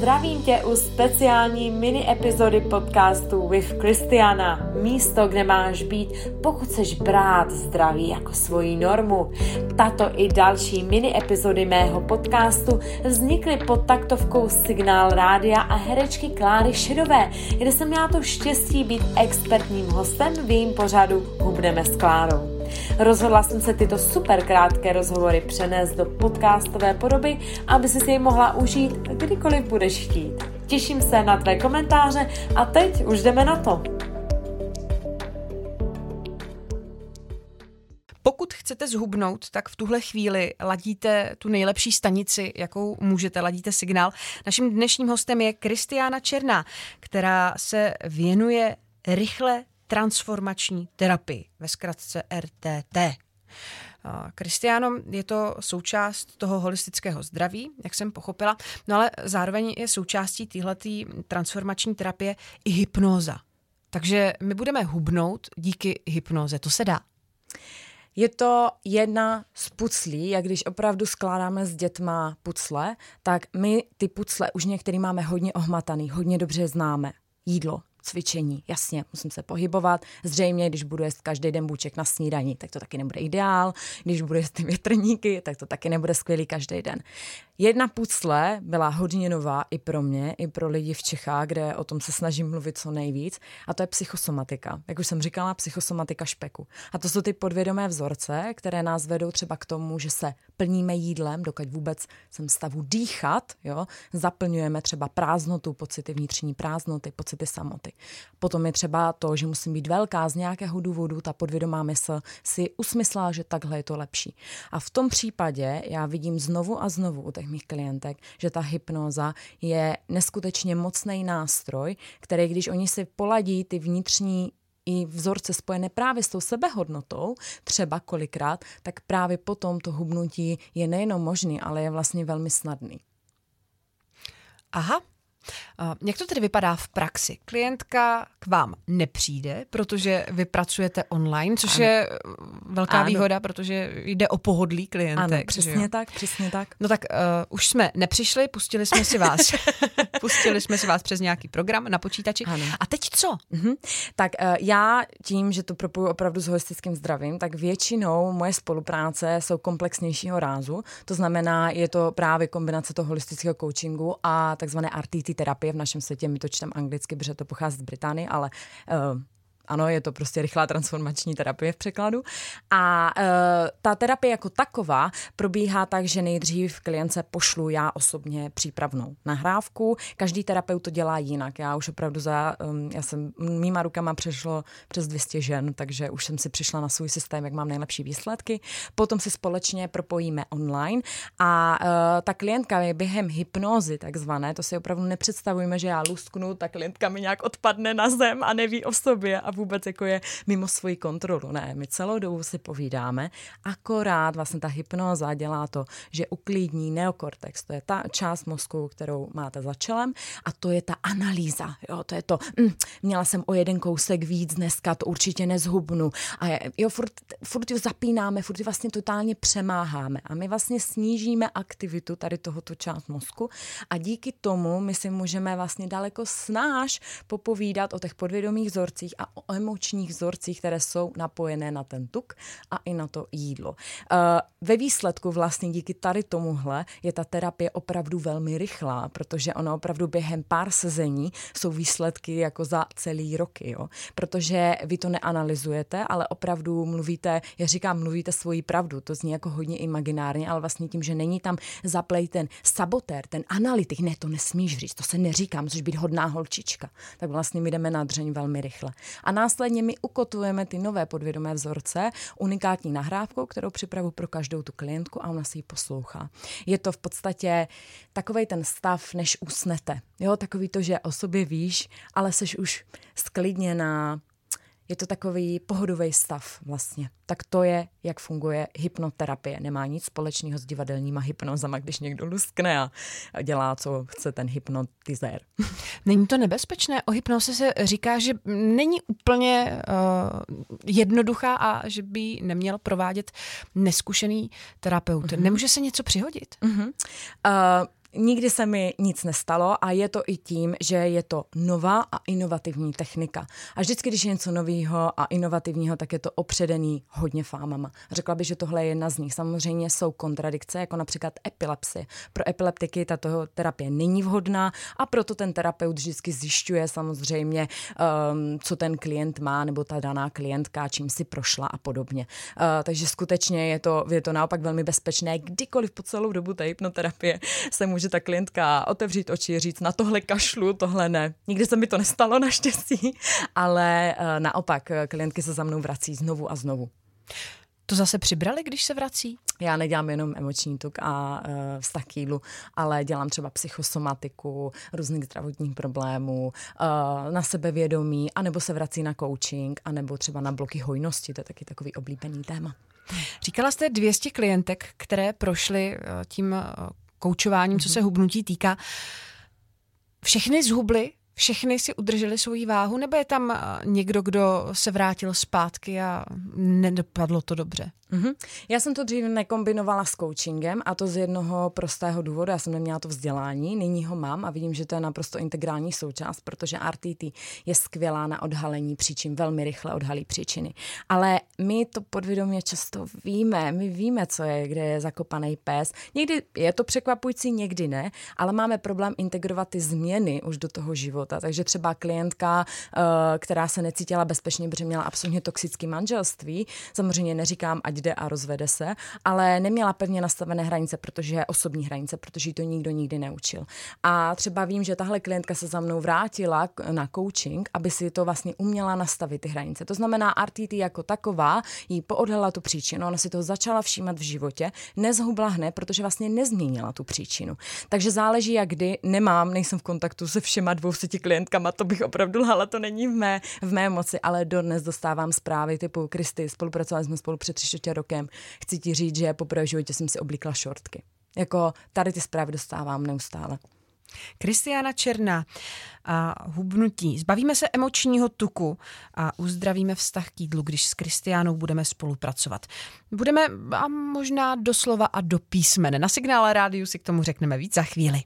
Zdravím tě u speciální mini epizody podcastu With Christiana. Místo, kde máš být, pokud chceš brát zdraví jako svoji normu. Tato i další mini epizody mého podcastu vznikly pod taktovkou Signál Rádia a herečky Kláry Šidové, kde jsem měla to štěstí být expertním hostem v jejím pořadu Hubneme s Klárou. Rozhodla jsem se tyto super krátké rozhovory přenést do podcastové podoby, aby si si je mohla užít kdykoliv budeš chtít. Těším se na tvé komentáře a teď už jdeme na to. Pokud chcete zhubnout, tak v tuhle chvíli ladíte tu nejlepší stanici, jakou můžete, ladíte signál. Naším dnešním hostem je Kristiána Černá, která se věnuje rychle transformační terapii, ve zkratce RTT. Kristiano, je to součást toho holistického zdraví, jak jsem pochopila, no ale zároveň je součástí téhleté transformační terapie i hypnóza. Takže my budeme hubnout díky hypnoze. To se dá. Je to jedna z puclí, jak když opravdu skládáme s dětma pucle, tak my ty pucle už některý máme hodně ohmataný, hodně dobře známe. Jídlo, cvičení, jasně, musím se pohybovat. Zřejmě, když budu jíst každý den bůček na snídaní, tak to taky nebude ideál. Když budu jíst ty větrníky, tak to taky nebude skvělý každý den. Jedna pucle byla hodně nová i pro mě, i pro lidi v Čechách, kde o tom se snažím mluvit co nejvíc, a to je psychosomatika. Jak už jsem říkala, psychosomatika špeku. A to jsou ty podvědomé vzorce, které nás vedou třeba k tomu, že se plníme jídlem, dokud vůbec jsem stavu dýchat, jo, zaplňujeme třeba prázdnotu, pocity vnitřní prázdnoty, pocity samoty. Potom je třeba to, že musím být velká z nějakého důvodu, ta podvědomá mysl si usmyslela, že takhle je to lepší. A v tom případě já vidím znovu a znovu u těch mých klientek, že ta hypnoza je neskutečně mocný nástroj, který, když oni si poladí ty vnitřní i vzorce spojené právě s tou sebehodnotou, třeba kolikrát, tak právě potom to hubnutí je nejenom možný, ale je vlastně velmi snadný. Aha, jak to tedy vypadá v praxi? Klientka k vám nepřijde, protože vy pracujete online, což ano. je velká ano. výhoda, protože jde o pohodlí klientek. Ano, přesně tak, přesně tak. No tak uh, už jsme nepřišli, pustili jsme si vás. pustili jsme si vás přes nějaký program na počítači. Ano. A teď co? Uh-huh. Tak uh, já tím, že to propoju opravdu s holistickým zdravím, tak většinou moje spolupráce jsou komplexnějšího rázu. To znamená, je to právě kombinace toho holistického coachingu a takzvané RTT terapie v našem světě, my to čteme anglicky, protože to pochází z Británie, ale uh, ano, je to prostě rychlá transformační terapie v překladu. A e, ta terapie jako taková probíhá tak, že nejdřív klience pošlu já osobně přípravnou nahrávku. Každý terapeut to dělá jinak. Já už opravdu za, um, já jsem mýma rukama přešlo přes 200 žen, takže už jsem si přišla na svůj systém, jak mám nejlepší výsledky. Potom si společně propojíme online a e, ta klientka je během hypnózy takzvané, to si opravdu nepředstavujeme, že já lusknu, ta klientka mi nějak odpadne na zem a neví o sobě a vůbec jako je mimo svoji kontrolu. Ne, my celou dobu si povídáme, akorát vlastně ta hypnoza dělá to, že uklidní neokortex, to je ta část mozku, kterou máte za čelem a to je ta analýza, jo, to je to, mm, měla jsem o jeden kousek víc dneska, to určitě nezhubnu. A jo, furt, furt jo zapínáme, furt vlastně totálně přemáháme. A my vlastně snížíme aktivitu tady tohoto část mozku a díky tomu my si můžeme vlastně daleko snáš popovídat o těch podvědomých vzorcích a o emočních vzorcích, které jsou napojené na ten tuk a i na to jídlo. Eh, ve výsledku vlastně díky tady tomuhle je ta terapie opravdu velmi rychlá, protože ona opravdu během pár sezení jsou výsledky jako za celý roky, jo? protože vy to neanalyzujete, ale opravdu mluvíte, já říkám, mluvíte svoji pravdu, to zní jako hodně imaginárně, ale vlastně tím, že není tam zaplej ten sabotér, ten analytik, ne, to nesmíš říct, to se neříká, musíš být hodná holčička, tak vlastně my jdeme na dřeň velmi rychle. A následně my ukotujeme ty nové podvědomé vzorce unikátní nahrávkou, kterou připravu pro každou tu klientku a ona si ji poslouchá. Je to v podstatě takový ten stav, než usnete. Jo, takový to, že o sobě víš, ale seš už sklidněná, je to takový pohodový stav vlastně. Tak to je, jak funguje hypnoterapie. Nemá nic společného s divadelníma hypnozama, když někdo luskne a dělá, co chce ten hypnotizér. Není to nebezpečné? O hypnoze se říká, že není úplně uh, jednoduchá a že by neměl provádět neskušený terapeut. Mm-hmm. Nemůže se něco přihodit? Mm-hmm. Uh, nikdy se mi nic nestalo a je to i tím, že je to nová a inovativní technika. A vždycky, když je něco nového a inovativního, tak je to opředený hodně fámama. Řekla bych, že tohle je jedna z nich. Samozřejmě jsou kontradikce, jako například epilepsie. Pro epileptiky tato terapie není vhodná a proto ten terapeut vždycky zjišťuje samozřejmě, um, co ten klient má nebo ta daná klientka, čím si prošla a podobně. Uh, takže skutečně je to, je to naopak velmi bezpečné. Kdykoliv po celou dobu té hypnoterapie se může ta klientka otevřít oči, říct na tohle kašlu, tohle ne. Nikdy se mi to nestalo naštěstí, ale uh, naopak klientky se za mnou vrací znovu a znovu. To zase přibrali, když se vrací? Já nedělám jenom emoční tuk a uh, vztah k jídlu, ale dělám třeba psychosomatiku, různých zdravotních problémů, uh, na sebevědomí, anebo se vrací na coaching, anebo třeba na bloky hojnosti, to je taky takový oblíbený téma. Říkala jste 200 klientek, které prošly tím koučováním, mm-hmm. co se hubnutí týká. Všechny zhubly všechny si udrželi svoji váhu, nebo je tam někdo, kdo se vrátil zpátky a nedopadlo to dobře? Mm-hmm. Já jsem to dřív nekombinovala s coachingem a to z jednoho prostého důvodu. Já jsem neměla to vzdělání, nyní ho mám a vidím, že to je naprosto integrální součást, protože RTT je skvělá na odhalení příčin, velmi rychle odhalí příčiny. Ale my to podvědomě často víme, my víme, co je, kde je zakopaný pes. Někdy je to překvapující, někdy ne, ale máme problém integrovat ty změny už do toho života. Takže třeba klientka, eh, která se necítila bezpečně, protože měla absolutně toxické manželství, samozřejmě neříkám, ať jde a rozvede se, ale neměla pevně nastavené hranice, protože osobní hranice, protože jí to nikdo nikdy neučil. A třeba vím, že tahle klientka se za mnou vrátila na coaching, aby si to vlastně uměla nastavit ty hranice. To znamená, RTT jako taková jí poodhala tu příčinu, ona si to začala všímat v životě, nezhubla hned, protože vlastně nezměnila tu příčinu. Takže záleží, jak kdy. Nemám, nejsem v kontaktu se všema 200 klientkama, to bych opravdu lhala, to není v mé, v mé moci, ale dodnes dostávám zprávy typu Kristy, spolupracovali jsme spolu před tři ještě rokem. Chci ti říct, že poprvé v životě jsem si oblíkla šortky. Jako tady ty zprávy dostávám neustále. Kristiana Černá a hubnutí. Zbavíme se emočního tuku a uzdravíme vztah k jídlu, když s Kristiánou budeme spolupracovat. Budeme a možná doslova a do písmene. Na signále rádiu si k tomu řekneme víc za chvíli.